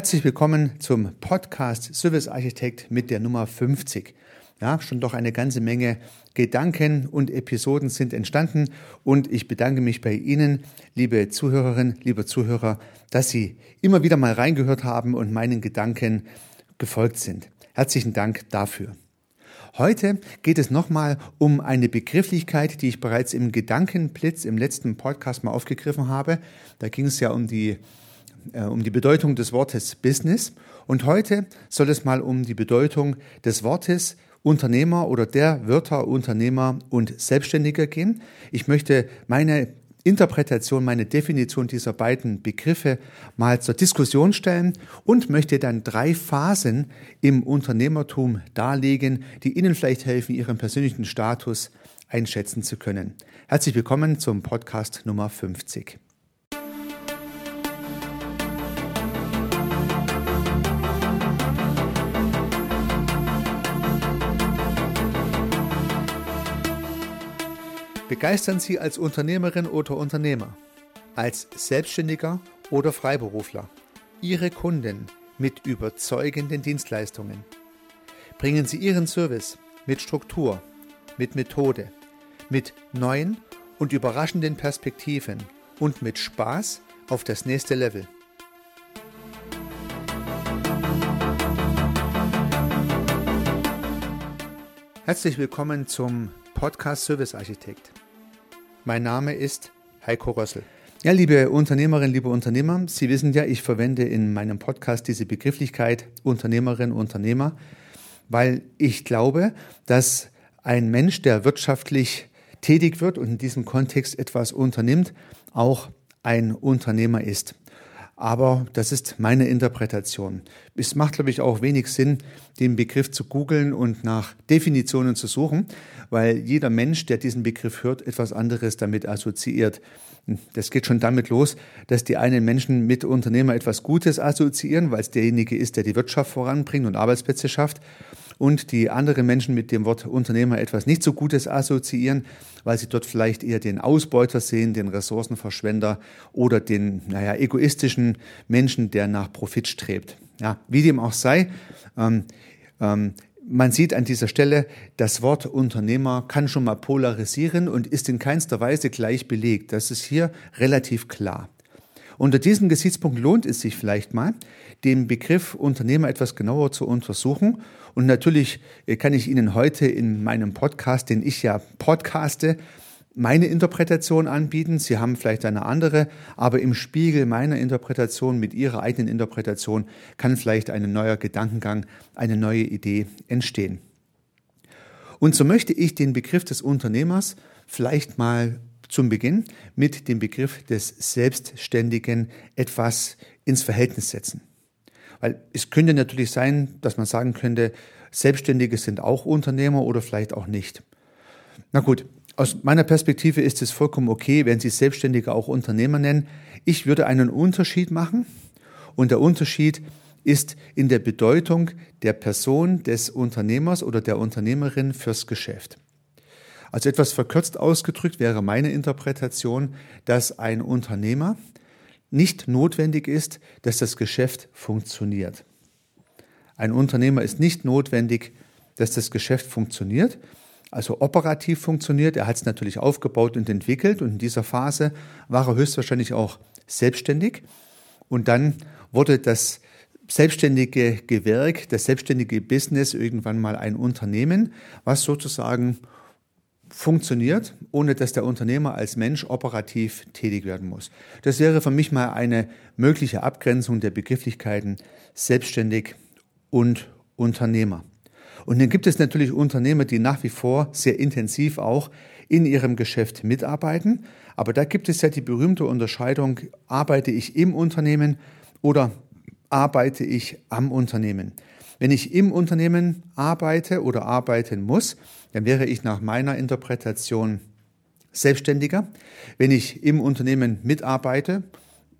Herzlich willkommen zum Podcast Service Architekt mit der Nummer 50. Ja, schon doch eine ganze Menge Gedanken und Episoden sind entstanden und ich bedanke mich bei Ihnen, liebe Zuhörerinnen, liebe Zuhörer, dass Sie immer wieder mal reingehört haben und meinen Gedanken gefolgt sind. Herzlichen Dank dafür. Heute geht es nochmal um eine Begrifflichkeit, die ich bereits im Gedankenblitz im letzten Podcast mal aufgegriffen habe. Da ging es ja um die, äh, um die Bedeutung des Wortes Business. Und heute soll es mal um die Bedeutung des Wortes Unternehmer oder der Wörter Unternehmer und Selbstständiger gehen. Ich möchte meine Interpretation, meine Definition dieser beiden Begriffe mal zur Diskussion stellen und möchte dann drei Phasen im Unternehmertum darlegen, die Ihnen vielleicht helfen, Ihren persönlichen Status einschätzen zu können. Herzlich willkommen zum Podcast Nummer 50. Begeistern Sie als Unternehmerin oder Unternehmer, als Selbstständiger oder Freiberufler Ihre Kunden mit überzeugenden Dienstleistungen. Bringen Sie Ihren Service mit Struktur, mit Methode, mit neuen und überraschenden Perspektiven und mit Spaß auf das nächste Level. Herzlich willkommen zum Podcast Service Architekt. Mein Name ist Heiko Rössel. Ja, liebe Unternehmerinnen, liebe Unternehmer, Sie wissen ja, ich verwende in meinem Podcast diese Begrifflichkeit Unternehmerin, Unternehmer, weil ich glaube, dass ein Mensch, der wirtschaftlich tätig wird und in diesem Kontext etwas unternimmt, auch ein Unternehmer ist. Aber das ist meine Interpretation. Es macht, glaube ich, auch wenig Sinn, den Begriff zu googeln und nach Definitionen zu suchen, weil jeder Mensch, der diesen Begriff hört, etwas anderes damit assoziiert. Das geht schon damit los, dass die einen Menschen mit Unternehmer etwas Gutes assoziieren, weil es derjenige ist, der die Wirtschaft voranbringt und Arbeitsplätze schafft und die anderen Menschen mit dem Wort Unternehmer etwas nicht so Gutes assoziieren, weil sie dort vielleicht eher den Ausbeuter sehen, den Ressourcenverschwender oder den, naja, egoistischen Menschen, der nach Profit strebt. Ja, wie dem auch sei, ähm, ähm, man sieht an dieser Stelle, das Wort Unternehmer kann schon mal polarisieren und ist in keinster Weise gleich belegt. Das ist hier relativ klar. Unter diesem Gesichtspunkt lohnt es sich vielleicht mal, den Begriff Unternehmer etwas genauer zu untersuchen. Und natürlich äh, kann ich Ihnen heute in meinem Podcast, den ich ja podcaste, meine Interpretation anbieten. Sie haben vielleicht eine andere, aber im Spiegel meiner Interpretation mit Ihrer eigenen Interpretation kann vielleicht ein neuer Gedankengang, eine neue Idee entstehen. Und so möchte ich den Begriff des Unternehmers vielleicht mal zum Beginn mit dem Begriff des Selbstständigen etwas ins Verhältnis setzen. Weil es könnte natürlich sein, dass man sagen könnte, Selbstständige sind auch Unternehmer oder vielleicht auch nicht. Na gut, aus meiner Perspektive ist es vollkommen okay, wenn Sie Selbstständige auch Unternehmer nennen. Ich würde einen Unterschied machen und der Unterschied ist in der Bedeutung der Person des Unternehmers oder der Unternehmerin fürs Geschäft. Also etwas verkürzt ausgedrückt wäre meine Interpretation, dass ein Unternehmer nicht notwendig ist, dass das Geschäft funktioniert. Ein Unternehmer ist nicht notwendig, dass das Geschäft funktioniert, also operativ funktioniert. Er hat es natürlich aufgebaut und entwickelt und in dieser Phase war er höchstwahrscheinlich auch selbstständig. Und dann wurde das selbstständige Gewerk, das selbstständige Business irgendwann mal ein Unternehmen, was sozusagen funktioniert, ohne dass der Unternehmer als Mensch operativ tätig werden muss. Das wäre für mich mal eine mögliche Abgrenzung der Begrifflichkeiten selbstständig und Unternehmer. Und dann gibt es natürlich Unternehmer, die nach wie vor sehr intensiv auch in ihrem Geschäft mitarbeiten. Aber da gibt es ja die berühmte Unterscheidung, arbeite ich im Unternehmen oder arbeite ich am Unternehmen. Wenn ich im Unternehmen arbeite oder arbeiten muss, dann wäre ich nach meiner Interpretation Selbstständiger. Wenn ich im Unternehmen mitarbeite,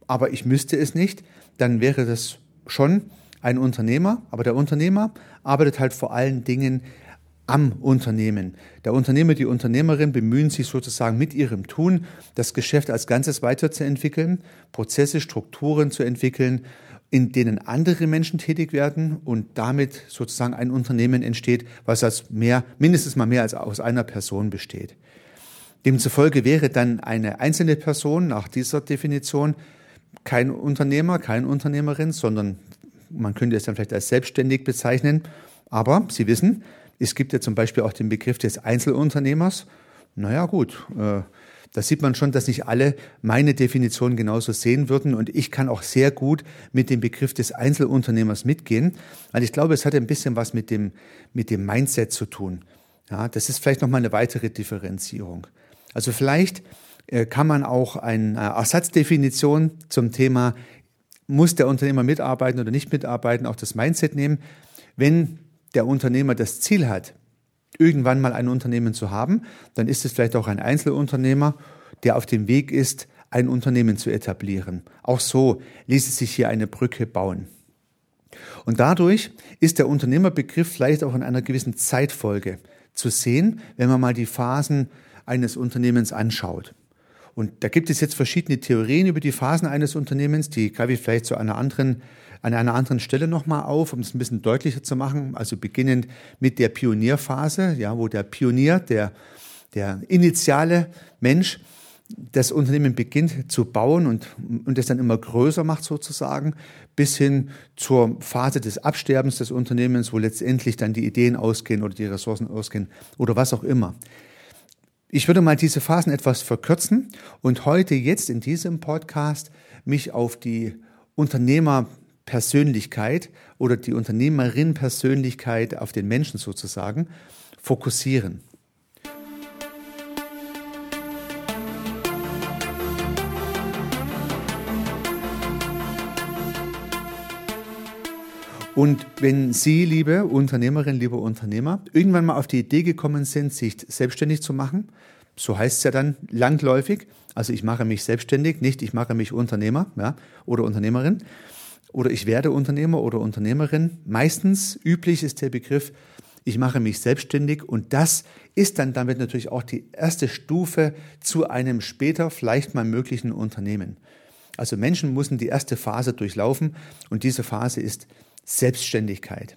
aber ich müsste es nicht, dann wäre das schon ein Unternehmer. Aber der Unternehmer arbeitet halt vor allen Dingen am Unternehmen. Der Unternehmer, die Unternehmerin bemühen sich sozusagen mit ihrem Tun, das Geschäft als Ganzes weiterzuentwickeln, Prozesse, Strukturen zu entwickeln in denen andere Menschen tätig werden und damit sozusagen ein Unternehmen entsteht, was als mehr, mindestens mal mehr als aus einer Person besteht. Demzufolge wäre dann eine einzelne Person nach dieser Definition kein Unternehmer, keine Unternehmerin, sondern man könnte es dann vielleicht als selbstständig bezeichnen. Aber Sie wissen, es gibt ja zum Beispiel auch den Begriff des Einzelunternehmers. Naja gut, äh, da sieht man schon, dass nicht alle meine Definition genauso sehen würden. Und ich kann auch sehr gut mit dem Begriff des Einzelunternehmers mitgehen, weil ich glaube, es hat ein bisschen was mit dem, mit dem Mindset zu tun. Ja, das ist vielleicht nochmal eine weitere Differenzierung. Also vielleicht äh, kann man auch eine Ersatzdefinition zum Thema, muss der Unternehmer mitarbeiten oder nicht mitarbeiten, auch das Mindset nehmen. Wenn der Unternehmer das Ziel hat, irgendwann mal ein Unternehmen zu haben, dann ist es vielleicht auch ein Einzelunternehmer, der auf dem Weg ist, ein Unternehmen zu etablieren. Auch so ließe sich hier eine Brücke bauen. Und dadurch ist der Unternehmerbegriff vielleicht auch in einer gewissen Zeitfolge zu sehen, wenn man mal die Phasen eines Unternehmens anschaut. Und da gibt es jetzt verschiedene Theorien über die Phasen eines Unternehmens, die greife ich vielleicht zu einer anderen an einer anderen Stelle nochmal auf, um es ein bisschen deutlicher zu machen. Also beginnend mit der Pionierphase, ja, wo der Pionier, der, der initiale Mensch, das Unternehmen beginnt zu bauen und, und es dann immer größer macht sozusagen, bis hin zur Phase des Absterbens des Unternehmens, wo letztendlich dann die Ideen ausgehen oder die Ressourcen ausgehen oder was auch immer. Ich würde mal diese Phasen etwas verkürzen und heute jetzt in diesem Podcast mich auf die Unternehmer Persönlichkeit oder die Unternehmerin-Persönlichkeit auf den Menschen sozusagen fokussieren. Und wenn Sie, liebe Unternehmerin, liebe Unternehmer, irgendwann mal auf die Idee gekommen sind, sich selbstständig zu machen, so heißt es ja dann langläufig, also ich mache mich selbstständig, nicht ich mache mich Unternehmer ja, oder Unternehmerin, oder ich werde Unternehmer oder Unternehmerin. Meistens üblich ist der Begriff, ich mache mich selbstständig und das ist dann damit natürlich auch die erste Stufe zu einem später vielleicht mal möglichen Unternehmen. Also Menschen müssen die erste Phase durchlaufen und diese Phase ist Selbstständigkeit.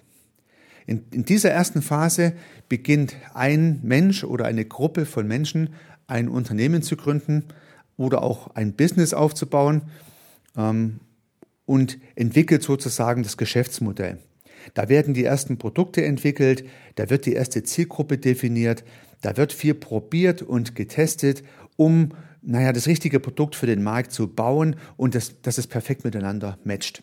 In, in dieser ersten Phase beginnt ein Mensch oder eine Gruppe von Menschen ein Unternehmen zu gründen oder auch ein Business aufzubauen. Ähm, und entwickelt sozusagen das Geschäftsmodell. Da werden die ersten Produkte entwickelt, da wird die erste Zielgruppe definiert, da wird viel probiert und getestet, um naja, das richtige Produkt für den Markt zu bauen und das, dass es perfekt miteinander matcht.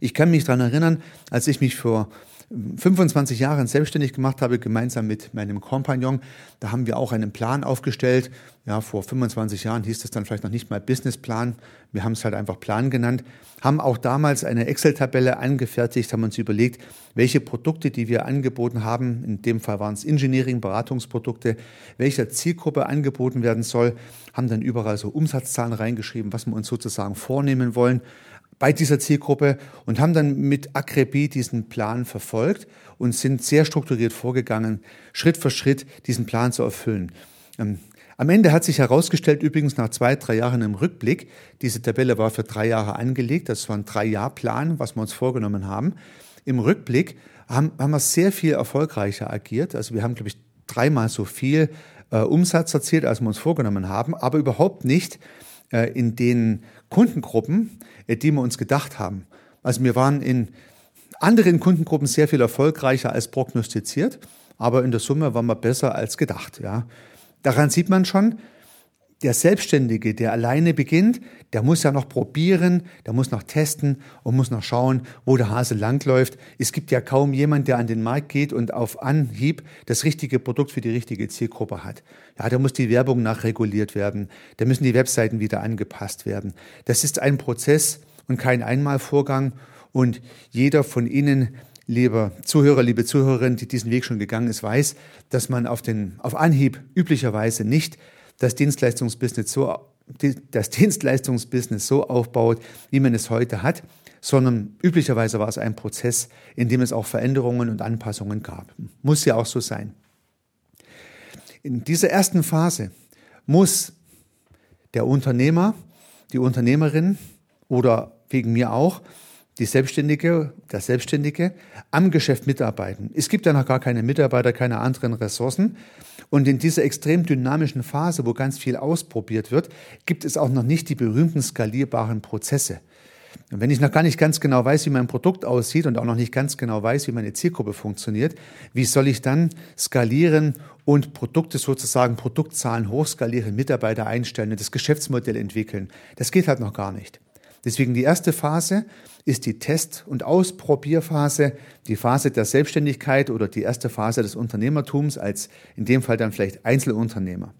Ich kann mich daran erinnern, als ich mich vor 25 Jahren selbstständig gemacht habe, gemeinsam mit meinem Kompagnon. Da haben wir auch einen Plan aufgestellt. Ja, vor 25 Jahren hieß das dann vielleicht noch nicht mal Businessplan. Wir haben es halt einfach Plan genannt. Haben auch damals eine Excel-Tabelle angefertigt, haben uns überlegt, welche Produkte, die wir angeboten haben, in dem Fall waren es Engineering, Beratungsprodukte, welcher Zielgruppe angeboten werden soll, haben dann überall so Umsatzzahlen reingeschrieben, was wir uns sozusagen vornehmen wollen bei dieser Zielgruppe und haben dann mit Akribie diesen Plan verfolgt und sind sehr strukturiert vorgegangen, Schritt für Schritt diesen Plan zu erfüllen. Ähm, am Ende hat sich herausgestellt, übrigens nach zwei, drei Jahren im Rückblick, diese Tabelle war für drei Jahre angelegt, das war ein Drei-Jahr-Plan, was wir uns vorgenommen haben. Im Rückblick haben, haben wir sehr viel erfolgreicher agiert. Also wir haben, glaube ich, dreimal so viel äh, Umsatz erzielt, als wir uns vorgenommen haben, aber überhaupt nicht äh, in den Kundengruppen, äh, die wir uns gedacht haben. Also wir waren in anderen Kundengruppen sehr viel erfolgreicher als prognostiziert, aber in der Summe waren wir besser als gedacht. Ja. Daran sieht man schon, der Selbstständige, der alleine beginnt, der muss ja noch probieren, der muss noch testen und muss noch schauen, wo der Hase langläuft. Es gibt ja kaum jemand, der an den Markt geht und auf Anhieb das richtige Produkt für die richtige Zielgruppe hat. Ja, da muss die Werbung nachreguliert werden, da müssen die Webseiten wieder angepasst werden. Das ist ein Prozess und kein Einmalvorgang und jeder von Ihnen lieber Zuhörer, liebe Zuhörerin, die diesen Weg schon gegangen ist, weiß, dass man auf den, auf Anhieb üblicherweise nicht das Dienstleistungsbusiness so, das Dienstleistungsbusiness so aufbaut, wie man es heute hat, sondern üblicherweise war es ein Prozess, in dem es auch Veränderungen und Anpassungen gab. Muss ja auch so sein. In dieser ersten Phase muss der Unternehmer, die Unternehmerin oder wegen mir auch, die Selbstständige, der Selbstständige am Geschäft mitarbeiten. Es gibt ja noch gar keine Mitarbeiter, keine anderen Ressourcen. Und in dieser extrem dynamischen Phase, wo ganz viel ausprobiert wird, gibt es auch noch nicht die berühmten skalierbaren Prozesse. Und wenn ich noch gar nicht ganz genau weiß, wie mein Produkt aussieht und auch noch nicht ganz genau weiß, wie meine Zielgruppe funktioniert, wie soll ich dann skalieren und Produkte sozusagen, Produktzahlen hochskalieren, Mitarbeiter einstellen und das Geschäftsmodell entwickeln? Das geht halt noch gar nicht. Deswegen die erste Phase ist die Test- und Ausprobierphase, die Phase der Selbstständigkeit oder die erste Phase des Unternehmertums als in dem Fall dann vielleicht Einzelunternehmer.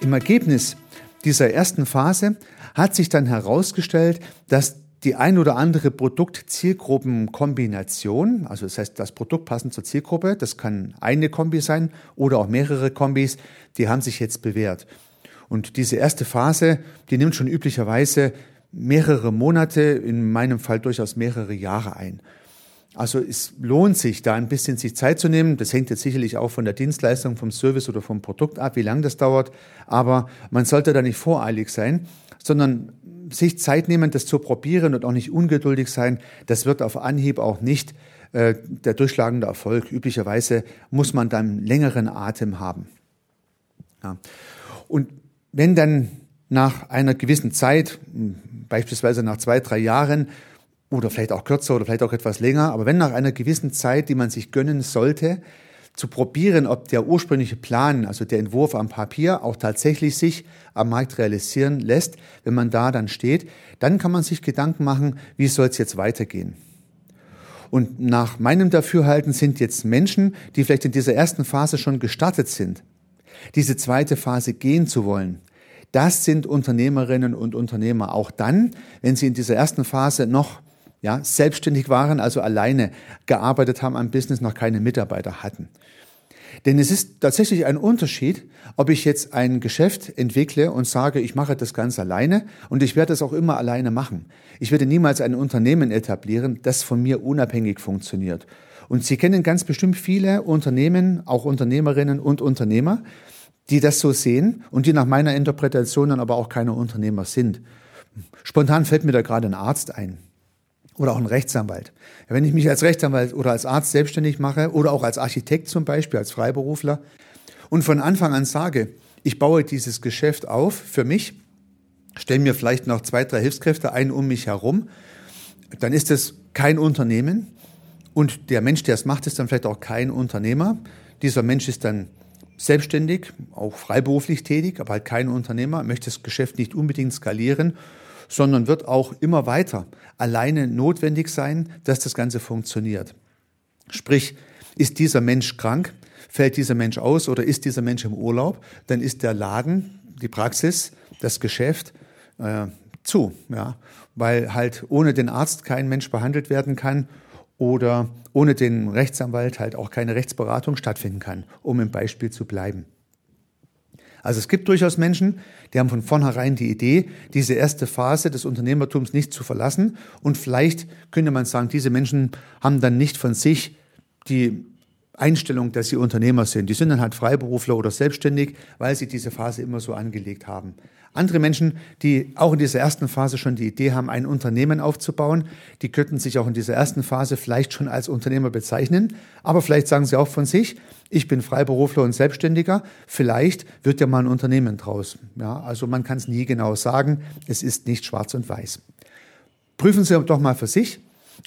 Im Ergebnis dieser ersten Phase hat sich dann herausgestellt, dass die ein oder andere Produkt-Zielgruppen-Kombination, also das heißt, das Produkt passend zur Zielgruppe, das kann eine Kombi sein oder auch mehrere Kombis, die haben sich jetzt bewährt. Und diese erste Phase, die nimmt schon üblicherweise mehrere Monate, in meinem Fall durchaus mehrere Jahre ein. Also es lohnt sich, da ein bisschen sich Zeit zu nehmen. Das hängt jetzt sicherlich auch von der Dienstleistung, vom Service oder vom Produkt ab, wie lange das dauert. Aber man sollte da nicht voreilig sein, sondern sich Zeit nehmen, das zu probieren und auch nicht ungeduldig sein, das wird auf Anhieb auch nicht äh, der durchschlagende Erfolg. Üblicherweise muss man dann längeren Atem haben. Ja. Und wenn dann nach einer gewissen Zeit, beispielsweise nach zwei, drei Jahren, oder vielleicht auch kürzer oder vielleicht auch etwas länger, aber wenn nach einer gewissen Zeit, die man sich gönnen sollte, zu probieren, ob der ursprüngliche Plan, also der Entwurf am Papier, auch tatsächlich sich am Markt realisieren lässt, wenn man da dann steht, dann kann man sich Gedanken machen, wie soll es jetzt weitergehen. Und nach meinem Dafürhalten sind jetzt Menschen, die vielleicht in dieser ersten Phase schon gestartet sind, diese zweite Phase gehen zu wollen. Das sind Unternehmerinnen und Unternehmer auch dann, wenn sie in dieser ersten Phase noch ja, selbstständig waren, also alleine gearbeitet haben am Business, noch keine Mitarbeiter hatten. Denn es ist tatsächlich ein Unterschied, ob ich jetzt ein Geschäft entwickle und sage, ich mache das ganz alleine und ich werde das auch immer alleine machen. Ich werde niemals ein Unternehmen etablieren, das von mir unabhängig funktioniert. Und Sie kennen ganz bestimmt viele Unternehmen, auch Unternehmerinnen und Unternehmer, die das so sehen und die nach meiner Interpretation dann aber auch keine Unternehmer sind. Spontan fällt mir da gerade ein Arzt ein oder auch ein Rechtsanwalt. Wenn ich mich als Rechtsanwalt oder als Arzt selbstständig mache oder auch als Architekt zum Beispiel, als Freiberufler und von Anfang an sage, ich baue dieses Geschäft auf für mich, stelle mir vielleicht noch zwei, drei Hilfskräfte ein um mich herum, dann ist es kein Unternehmen und der Mensch, der es macht, ist dann vielleicht auch kein Unternehmer. Dieser Mensch ist dann selbstständig, auch freiberuflich tätig, aber halt kein Unternehmer, möchte das Geschäft nicht unbedingt skalieren sondern wird auch immer weiter alleine notwendig sein, dass das Ganze funktioniert. Sprich, ist dieser Mensch krank, fällt dieser Mensch aus oder ist dieser Mensch im Urlaub, dann ist der Laden, die Praxis, das Geschäft äh, zu, ja, weil halt ohne den Arzt kein Mensch behandelt werden kann oder ohne den Rechtsanwalt halt auch keine Rechtsberatung stattfinden kann, um im Beispiel zu bleiben. Also es gibt durchaus Menschen, die haben von vornherein die Idee, diese erste Phase des Unternehmertums nicht zu verlassen. Und vielleicht könnte man sagen, diese Menschen haben dann nicht von sich die Einstellung, dass sie Unternehmer sind. Die sind dann halt Freiberufler oder selbstständig, weil sie diese Phase immer so angelegt haben. Andere Menschen, die auch in dieser ersten Phase schon die Idee haben, ein Unternehmen aufzubauen, die könnten sich auch in dieser ersten Phase vielleicht schon als Unternehmer bezeichnen. Aber vielleicht sagen sie auch von sich, ich bin Freiberufler und Selbstständiger. Vielleicht wird ja mal ein Unternehmen draus. Ja, also man kann es nie genau sagen. Es ist nicht schwarz und weiß. Prüfen Sie doch mal für sich,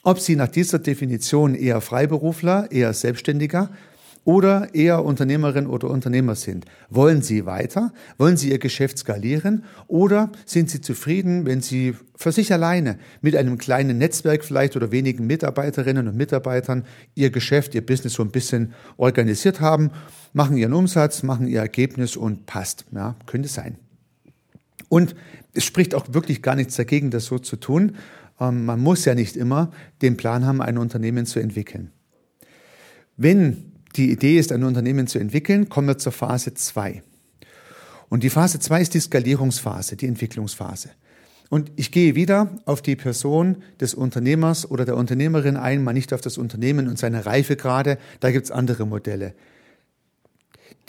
ob Sie nach dieser Definition eher Freiberufler, eher Selbstständiger oder eher Unternehmerin oder Unternehmer sind. Wollen Sie weiter? Wollen Sie Ihr Geschäft skalieren? Oder sind Sie zufrieden, wenn Sie für sich alleine mit einem kleinen Netzwerk vielleicht oder wenigen Mitarbeiterinnen und Mitarbeitern Ihr Geschäft, Ihr Business so ein bisschen organisiert haben, machen Ihren Umsatz, machen Ihr Ergebnis und passt. Ja, könnte sein. Und es spricht auch wirklich gar nichts dagegen, das so zu tun. Ähm, man muss ja nicht immer den Plan haben, ein Unternehmen zu entwickeln. Wenn die Idee ist, ein Unternehmen zu entwickeln, kommen wir zur Phase 2. Und die Phase 2 ist die Skalierungsphase, die Entwicklungsphase. Und ich gehe wieder auf die Person des Unternehmers oder der Unternehmerin ein, mal nicht auf das Unternehmen und seine Reifegrade, da gibt's andere Modelle.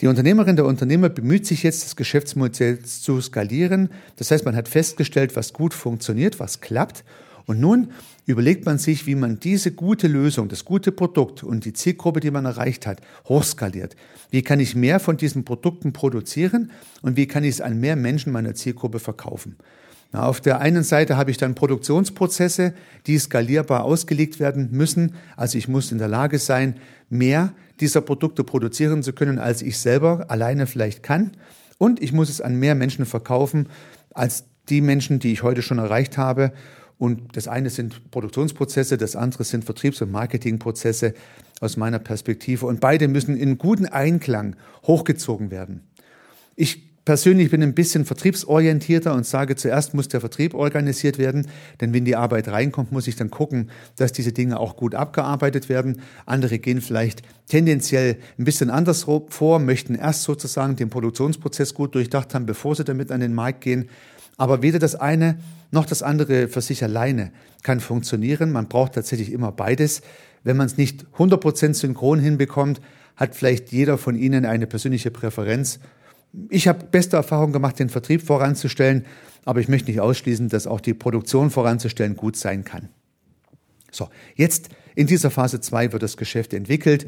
Die Unternehmerin, der Unternehmer bemüht sich jetzt, das Geschäftsmodell zu skalieren. Das heißt, man hat festgestellt, was gut funktioniert, was klappt. Und nun überlegt man sich, wie man diese gute Lösung, das gute Produkt und die Zielgruppe, die man erreicht hat, hochskaliert. Wie kann ich mehr von diesen Produkten produzieren und wie kann ich es an mehr Menschen meiner Zielgruppe verkaufen? Na, auf der einen Seite habe ich dann Produktionsprozesse, die skalierbar ausgelegt werden müssen. Also ich muss in der Lage sein, mehr dieser Produkte produzieren zu können, als ich selber alleine vielleicht kann. Und ich muss es an mehr Menschen verkaufen, als die Menschen, die ich heute schon erreicht habe. Und das eine sind Produktionsprozesse, das andere sind Vertriebs- und Marketingprozesse aus meiner Perspektive. Und beide müssen in guten Einklang hochgezogen werden. Ich persönlich bin ein bisschen vertriebsorientierter und sage, zuerst muss der Vertrieb organisiert werden, denn wenn die Arbeit reinkommt, muss ich dann gucken, dass diese Dinge auch gut abgearbeitet werden. Andere gehen vielleicht tendenziell ein bisschen anders vor, möchten erst sozusagen den Produktionsprozess gut durchdacht haben, bevor sie damit an den Markt gehen. Aber weder das eine noch das andere für sich alleine kann funktionieren. Man braucht tatsächlich immer beides. Wenn man es nicht 100% synchron hinbekommt, hat vielleicht jeder von Ihnen eine persönliche Präferenz ich habe beste Erfahrungen gemacht, den Vertrieb voranzustellen, aber ich möchte nicht ausschließen, dass auch die Produktion voranzustellen gut sein kann. So, jetzt in dieser Phase 2 wird das Geschäft entwickelt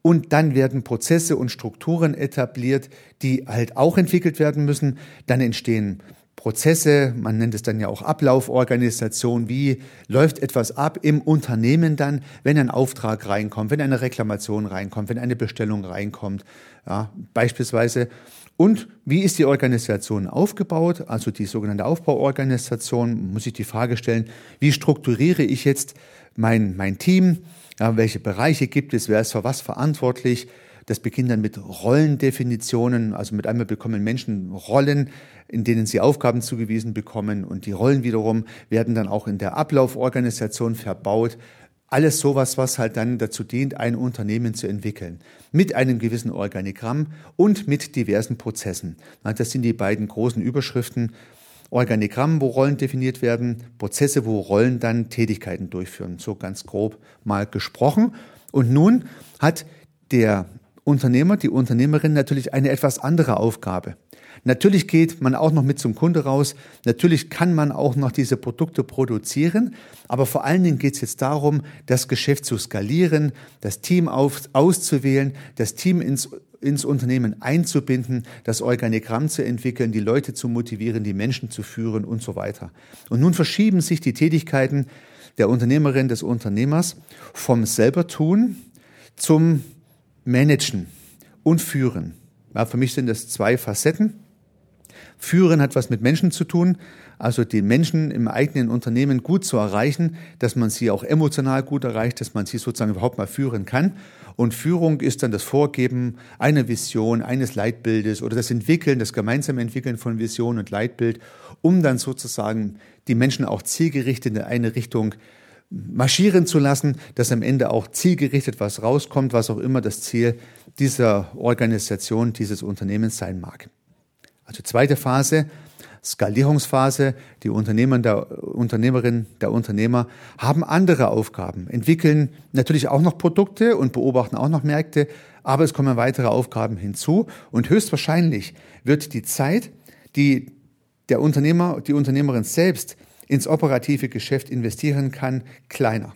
und dann werden Prozesse und Strukturen etabliert, die halt auch entwickelt werden müssen. Dann entstehen Prozesse, man nennt es dann ja auch Ablauforganisation, wie läuft etwas ab im Unternehmen dann, wenn ein Auftrag reinkommt, wenn eine Reklamation reinkommt, wenn eine Bestellung reinkommt, ja, beispielsweise und wie ist die Organisation aufgebaut? Also die sogenannte Aufbauorganisation, muss ich die Frage stellen, wie strukturiere ich jetzt mein, mein Team? Ja, welche Bereiche gibt es? Wer ist für was verantwortlich? Das beginnt dann mit Rollendefinitionen. Also mit einmal bekommen Menschen Rollen, in denen sie Aufgaben zugewiesen bekommen. Und die Rollen wiederum werden dann auch in der Ablauforganisation verbaut. Alles sowas, was halt dann dazu dient, ein Unternehmen zu entwickeln. Mit einem gewissen Organigramm und mit diversen Prozessen. Das sind die beiden großen Überschriften. Organigramm, wo Rollen definiert werden, Prozesse, wo Rollen dann Tätigkeiten durchführen. So ganz grob mal gesprochen. Und nun hat der Unternehmer, die Unternehmerin natürlich eine etwas andere Aufgabe. Natürlich geht man auch noch mit zum Kunde raus. Natürlich kann man auch noch diese Produkte produzieren. Aber vor allen Dingen geht es jetzt darum, das Geschäft zu skalieren, das Team auf, auszuwählen, das Team ins, ins Unternehmen einzubinden, das Organigramm zu entwickeln, die Leute zu motivieren, die Menschen zu führen und so weiter. Und nun verschieben sich die Tätigkeiten der Unternehmerin, des Unternehmers vom selbertun zum Managen und Führen. Ja, für mich sind das zwei Facetten. Führen hat was mit Menschen zu tun, also die Menschen im eigenen Unternehmen gut zu erreichen, dass man sie auch emotional gut erreicht, dass man sie sozusagen überhaupt mal führen kann. Und Führung ist dann das Vorgeben einer Vision, eines Leitbildes oder das Entwickeln, das gemeinsame Entwickeln von Vision und Leitbild, um dann sozusagen die Menschen auch zielgerichtet in eine Richtung marschieren zu lassen, dass am Ende auch zielgerichtet was rauskommt, was auch immer das Ziel dieser Organisation, dieses Unternehmens sein mag. Also zweite Phase, Skalierungsphase. Die Unternehmer, der Unternehmerin, der Unternehmer haben andere Aufgaben, entwickeln natürlich auch noch Produkte und beobachten auch noch Märkte, aber es kommen weitere Aufgaben hinzu und höchstwahrscheinlich wird die Zeit, die der Unternehmer, die Unternehmerin selbst ins operative Geschäft investieren kann, kleiner.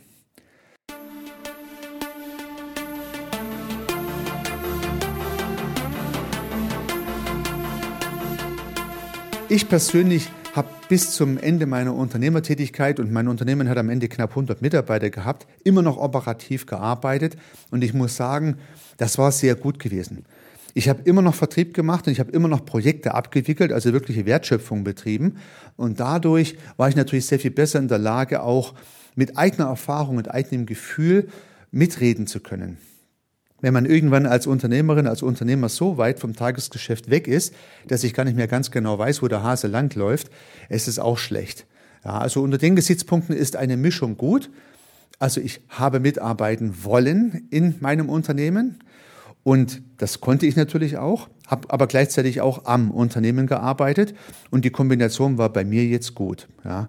Ich persönlich habe bis zum Ende meiner Unternehmertätigkeit und mein Unternehmen hat am Ende knapp 100 Mitarbeiter gehabt, immer noch operativ gearbeitet und ich muss sagen, das war sehr gut gewesen. Ich habe immer noch Vertrieb gemacht und ich habe immer noch Projekte abgewickelt, also wirkliche Wertschöpfung betrieben und dadurch war ich natürlich sehr viel besser in der Lage, auch mit eigener Erfahrung und eigenem Gefühl mitreden zu können. Wenn man irgendwann als Unternehmerin, als Unternehmer so weit vom Tagesgeschäft weg ist, dass ich gar nicht mehr ganz genau weiß, wo der Hase langläuft, ist es auch schlecht. Ja, also unter den Gesichtspunkten ist eine Mischung gut. Also ich habe mitarbeiten wollen in meinem Unternehmen und das konnte ich natürlich auch, habe aber gleichzeitig auch am Unternehmen gearbeitet und die Kombination war bei mir jetzt gut. Ja.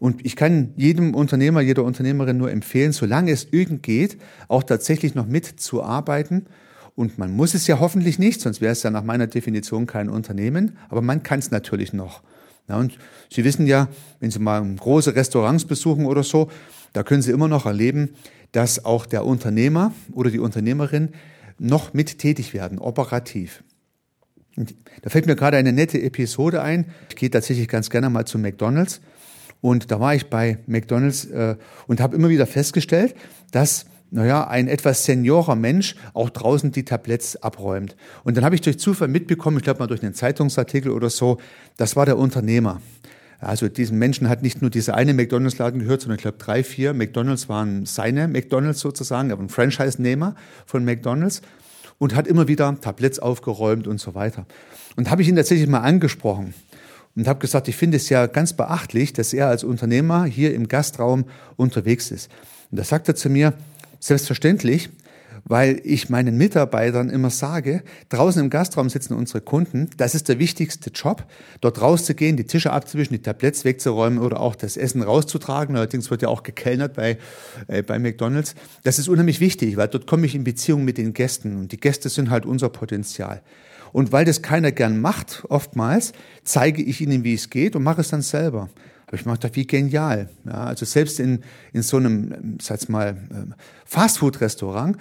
Und ich kann jedem Unternehmer, jeder Unternehmerin nur empfehlen, solange es irgend geht, auch tatsächlich noch mitzuarbeiten Und man muss es ja hoffentlich nicht, sonst wäre es ja nach meiner Definition kein Unternehmen. Aber man kann es natürlich noch. Ja, und Sie wissen ja, wenn Sie mal große Restaurants besuchen oder so, da können Sie immer noch erleben, dass auch der Unternehmer oder die Unternehmerin noch mit tätig werden, operativ. Und da fällt mir gerade eine nette Episode ein. Ich gehe tatsächlich ganz gerne mal zu McDonald's. Und da war ich bei McDonald's äh, und habe immer wieder festgestellt, dass naja, ein etwas seniorer Mensch auch draußen die Tabletts abräumt. Und dann habe ich durch Zufall mitbekommen, ich glaube mal durch einen Zeitungsartikel oder so, das war der Unternehmer. Also diesen Menschen hat nicht nur dieser eine McDonalds-Laden gehört, sondern ich glaube drei, vier McDonalds waren seine McDonalds sozusagen, aber ein Franchise-Nehmer von McDonalds und hat immer wieder Tabletts aufgeräumt und so weiter. Und habe ich ihn tatsächlich mal angesprochen und habe gesagt, ich finde es ja ganz beachtlich, dass er als Unternehmer hier im Gastraum unterwegs ist. Und da sagt er zu mir, Selbstverständlich, weil ich meinen Mitarbeitern immer sage, draußen im Gastraum sitzen unsere Kunden, das ist der wichtigste Job, dort rauszugehen, die Tische abzuwischen, die Tabletts wegzuräumen oder auch das Essen rauszutragen. Allerdings wird ja auch gekellnert bei, äh, bei McDonald's. Das ist unheimlich wichtig, weil dort komme ich in Beziehung mit den Gästen und die Gäste sind halt unser Potenzial. Und weil das keiner gern macht, oftmals, zeige ich ihnen, wie es geht und mache es dann selber. Aber ich mache das wie genial. Ja, also selbst in, in so einem, sag's mal, ähm, Fastfood-Restaurant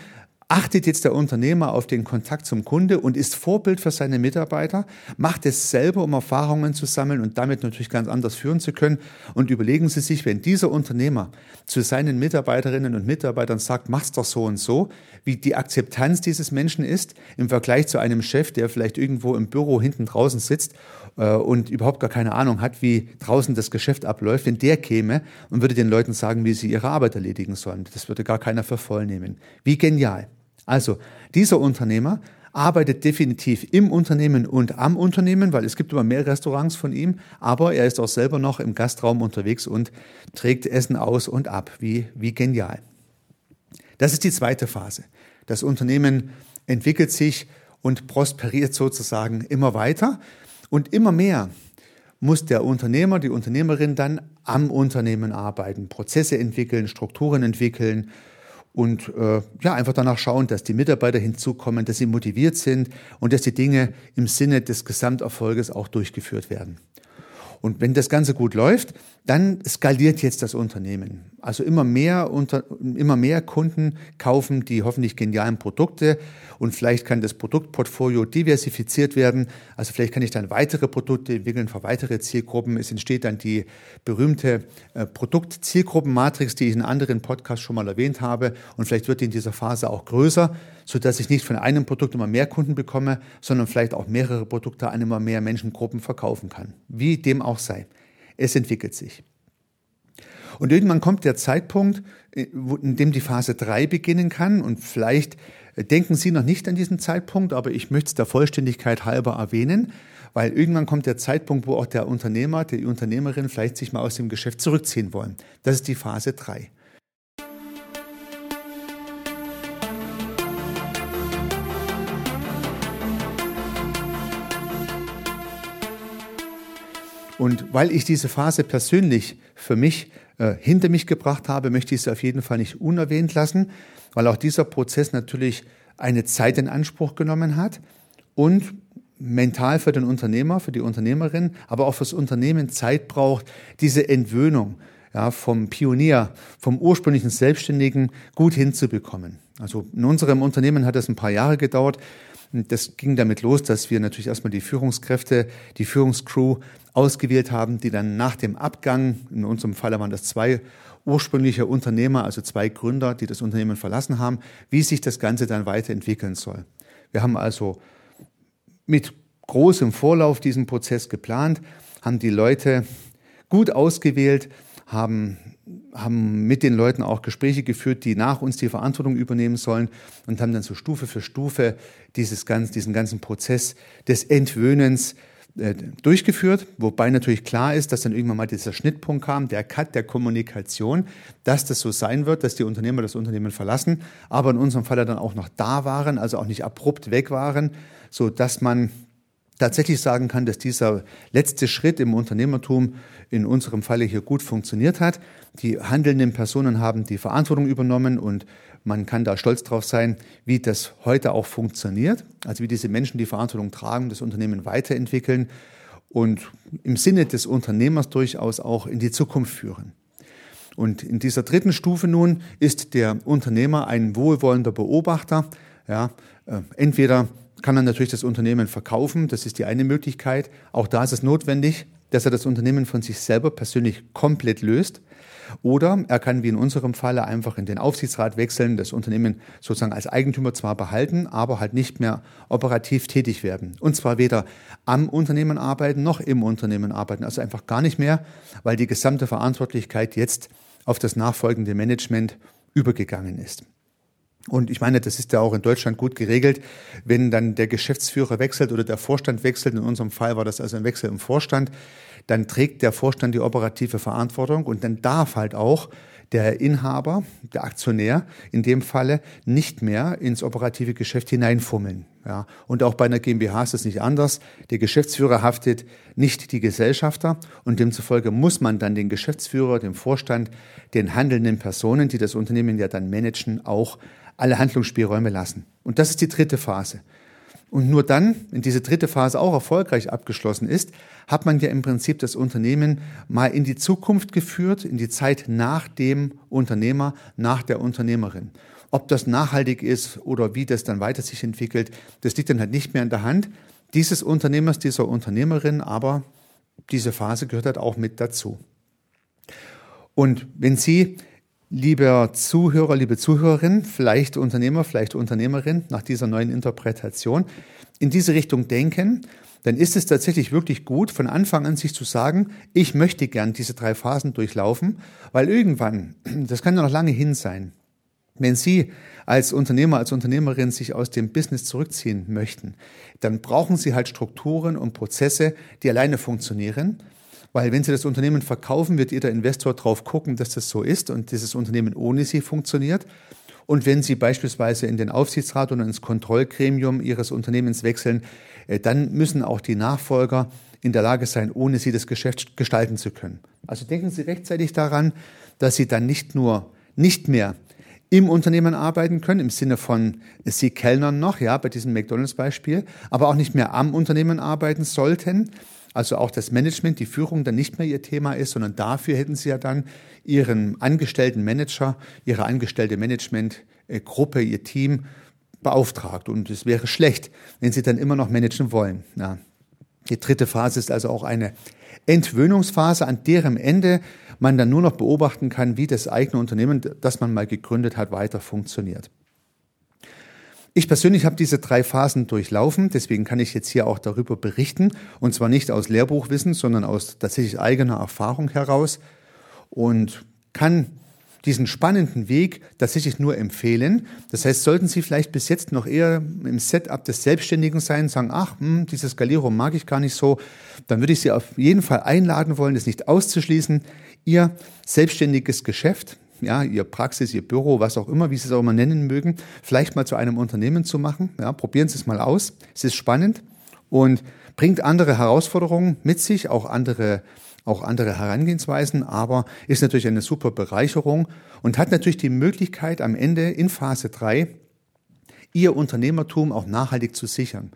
achtet jetzt der Unternehmer auf den Kontakt zum Kunde und ist Vorbild für seine Mitarbeiter, macht es selber, um Erfahrungen zu sammeln und damit natürlich ganz anders führen zu können. Und überlegen Sie sich, wenn dieser Unternehmer zu seinen Mitarbeiterinnen und Mitarbeitern sagt, mach's doch so und so, wie die Akzeptanz dieses Menschen ist im Vergleich zu einem Chef, der vielleicht irgendwo im Büro hinten draußen sitzt äh, und überhaupt gar keine Ahnung hat, wie draußen das Geschäft abläuft, wenn der käme und würde den Leuten sagen, wie sie ihre Arbeit erledigen sollen. Das würde gar keiner für voll nehmen. Wie genial. Also, dieser Unternehmer arbeitet definitiv im Unternehmen und am Unternehmen, weil es gibt immer mehr Restaurants von ihm, aber er ist auch selber noch im Gastraum unterwegs und trägt Essen aus und ab. Wie, wie genial. Das ist die zweite Phase. Das Unternehmen entwickelt sich und prosperiert sozusagen immer weiter. Und immer mehr muss der Unternehmer, die Unternehmerin dann am Unternehmen arbeiten, Prozesse entwickeln, Strukturen entwickeln und äh, ja einfach danach schauen, dass die Mitarbeiter hinzukommen, dass sie motiviert sind und dass die Dinge im Sinne des Gesamterfolges auch durchgeführt werden. Und wenn das Ganze gut läuft, dann skaliert jetzt das Unternehmen. Also immer mehr, unter, immer mehr Kunden kaufen die hoffentlich genialen Produkte und vielleicht kann das Produktportfolio diversifiziert werden. Also vielleicht kann ich dann weitere Produkte entwickeln für weitere Zielgruppen. Es entsteht dann die berühmte äh, Produkt-Zielgruppenmatrix, die ich in anderen Podcasts schon mal erwähnt habe. Und vielleicht wird die in dieser Phase auch größer, sodass ich nicht von einem Produkt immer mehr Kunden bekomme, sondern vielleicht auch mehrere Produkte an immer mehr Menschengruppen verkaufen kann. Wie dem auch sei. Es entwickelt sich. Und irgendwann kommt der Zeitpunkt, äh, in dem die Phase 3 beginnen kann. Und vielleicht äh, denken Sie noch nicht an diesen Zeitpunkt, aber ich möchte es der Vollständigkeit halber erwähnen, weil irgendwann kommt der Zeitpunkt, wo auch der Unternehmer, die Unternehmerin vielleicht sich mal aus dem Geschäft zurückziehen wollen. Das ist die Phase 3. Und weil ich diese Phase persönlich für mich äh, hinter mich gebracht habe, möchte ich sie auf jeden Fall nicht unerwähnt lassen, weil auch dieser Prozess natürlich eine Zeit in Anspruch genommen hat und mental für den Unternehmer, für die Unternehmerin, aber auch fürs Unternehmen Zeit braucht, diese Entwöhnung ja, vom Pionier, vom ursprünglichen Selbstständigen gut hinzubekommen. Also in unserem Unternehmen hat das ein paar Jahre gedauert. Das ging damit los, dass wir natürlich erstmal die Führungskräfte, die Führungscrew ausgewählt haben, die dann nach dem Abgang, in unserem Fall waren das zwei ursprüngliche Unternehmer, also zwei Gründer, die das Unternehmen verlassen haben, wie sich das Ganze dann weiterentwickeln soll. Wir haben also mit großem Vorlauf diesen Prozess geplant, haben die Leute gut ausgewählt, haben haben mit den Leuten auch Gespräche geführt, die nach uns die Verantwortung übernehmen sollen und haben dann so Stufe für Stufe dieses ganz, diesen ganzen Prozess des Entwöhnens äh, durchgeführt, wobei natürlich klar ist, dass dann irgendwann mal dieser Schnittpunkt kam, der Cut der Kommunikation, dass das so sein wird, dass die Unternehmer das Unternehmen verlassen, aber in unserem Fall dann auch noch da waren, also auch nicht abrupt weg waren, so dass man tatsächlich sagen kann, dass dieser letzte Schritt im Unternehmertum in unserem Falle hier gut funktioniert hat. Die handelnden Personen haben die Verantwortung übernommen und man kann da stolz drauf sein, wie das heute auch funktioniert. Also wie diese Menschen die Verantwortung tragen, das Unternehmen weiterentwickeln und im Sinne des Unternehmers durchaus auch in die Zukunft führen. Und in dieser dritten Stufe nun ist der Unternehmer ein wohlwollender Beobachter. Ja, äh, entweder kann er natürlich das Unternehmen verkaufen, das ist die eine Möglichkeit. Auch da ist es notwendig, dass er das Unternehmen von sich selber persönlich komplett löst. Oder er kann wie in unserem Falle einfach in den Aufsichtsrat wechseln, das Unternehmen sozusagen als Eigentümer zwar behalten, aber halt nicht mehr operativ tätig werden. Und zwar weder am Unternehmen arbeiten noch im Unternehmen arbeiten. Also einfach gar nicht mehr, weil die gesamte Verantwortlichkeit jetzt auf das nachfolgende Management übergegangen ist. Und ich meine, das ist ja auch in Deutschland gut geregelt, wenn dann der Geschäftsführer wechselt oder der Vorstand wechselt. In unserem Fall war das also ein Wechsel im Vorstand. Dann trägt der Vorstand die operative Verantwortung und dann darf halt auch der Inhaber, der Aktionär in dem Falle nicht mehr ins operative Geschäft hineinfummeln. Ja, und auch bei einer GmbH ist es nicht anders. Der Geschäftsführer haftet nicht die Gesellschafter und demzufolge muss man dann den Geschäftsführer, den Vorstand, den handelnden Personen, die das Unternehmen ja dann managen, auch alle Handlungsspielräume lassen. Und das ist die dritte Phase. Und nur dann, wenn diese dritte Phase auch erfolgreich abgeschlossen ist, hat man ja im Prinzip das Unternehmen mal in die Zukunft geführt, in die Zeit nach dem Unternehmer, nach der Unternehmerin. Ob das nachhaltig ist oder wie das dann weiter sich entwickelt, das liegt dann halt nicht mehr in der Hand dieses Unternehmers, dieser Unternehmerin, aber diese Phase gehört halt auch mit dazu. Und wenn Sie Lieber Zuhörer, liebe Zuhörerin, vielleicht Unternehmer, vielleicht Unternehmerin, nach dieser neuen Interpretation, in diese Richtung denken, dann ist es tatsächlich wirklich gut, von Anfang an sich zu sagen, ich möchte gern diese drei Phasen durchlaufen, weil irgendwann, das kann ja noch lange hin sein, wenn Sie als Unternehmer, als Unternehmerin sich aus dem Business zurückziehen möchten, dann brauchen Sie halt Strukturen und Prozesse, die alleine funktionieren weil wenn Sie das Unternehmen verkaufen, wird jeder Investor darauf gucken, dass das so ist und dieses Unternehmen ohne Sie funktioniert. Und wenn Sie beispielsweise in den Aufsichtsrat oder ins Kontrollgremium Ihres Unternehmens wechseln, äh, dann müssen auch die Nachfolger in der Lage sein, ohne Sie das Geschäft gestalten zu können. Also denken Sie rechtzeitig daran, dass Sie dann nicht nur nicht mehr im Unternehmen arbeiten können, im Sinne von, Sie kellnern noch, ja, bei diesem McDonalds-Beispiel, aber auch nicht mehr am Unternehmen arbeiten sollten, also auch das Management, die Führung dann nicht mehr ihr Thema ist, sondern dafür hätten sie ja dann ihren angestellten Manager, ihre angestellte Managementgruppe, ihr Team beauftragt. Und es wäre schlecht, wenn sie dann immer noch managen wollen. Ja. Die dritte Phase ist also auch eine Entwöhnungsphase, an deren Ende man dann nur noch beobachten kann, wie das eigene Unternehmen, das man mal gegründet hat, weiter funktioniert. Ich persönlich habe diese drei Phasen durchlaufen, deswegen kann ich jetzt hier auch darüber berichten, und zwar nicht aus Lehrbuchwissen, sondern aus tatsächlich eigener Erfahrung heraus. Und kann diesen spannenden Weg tatsächlich nur empfehlen. Das heißt, sollten Sie vielleicht bis jetzt noch eher im Setup des Selbstständigen sein, sagen, ach, hm, dieses Skalierung mag ich gar nicht so, dann würde ich Sie auf jeden Fall einladen wollen, das nicht auszuschließen, Ihr selbstständiges Geschäft, ja, Ihr Praxis, Ihr Büro, was auch immer, wie Sie es auch immer nennen mögen, vielleicht mal zu einem Unternehmen zu machen. Ja, probieren Sie es mal aus. Es ist spannend und bringt andere Herausforderungen mit sich, auch andere, auch andere Herangehensweisen, aber ist natürlich eine super Bereicherung und hat natürlich die Möglichkeit, am Ende in Phase 3 Ihr Unternehmertum auch nachhaltig zu sichern.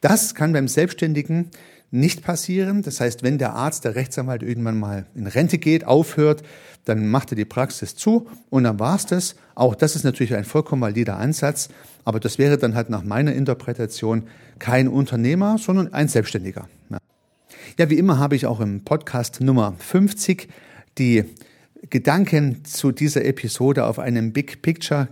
Das kann beim Selbstständigen nicht passieren. Das heißt, wenn der Arzt, der Rechtsanwalt irgendwann mal in Rente geht, aufhört, dann macht er die Praxis zu und dann war's das. Auch das ist natürlich ein vollkommen valider Ansatz, aber das wäre dann halt nach meiner Interpretation kein Unternehmer, sondern ein Selbstständiger. Ja, wie immer habe ich auch im Podcast Nummer 50 die Gedanken zu dieser Episode auf einem Big Picture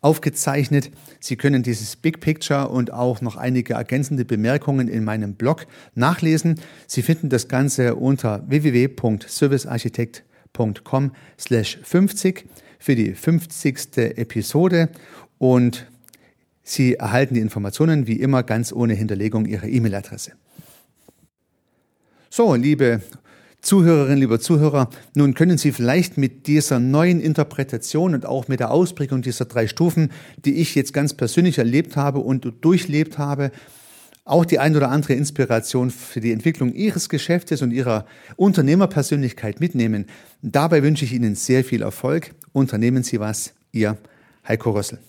aufgezeichnet. Sie können dieses Big Picture und auch noch einige ergänzende Bemerkungen in meinem Blog nachlesen. Sie finden das Ganze unter www.servicearchitekt.com slash 50 für die 50. Episode und Sie erhalten die Informationen wie immer ganz ohne Hinterlegung Ihrer E-Mail-Adresse. So, liebe Zuhörerinnen, lieber Zuhörer, nun können Sie vielleicht mit dieser neuen Interpretation und auch mit der Ausprägung dieser drei Stufen, die ich jetzt ganz persönlich erlebt habe und durchlebt habe, auch die ein oder andere Inspiration für die Entwicklung Ihres Geschäftes und Ihrer Unternehmerpersönlichkeit mitnehmen. Dabei wünsche ich Ihnen sehr viel Erfolg. Unternehmen Sie was, Ihr Heiko Rössel.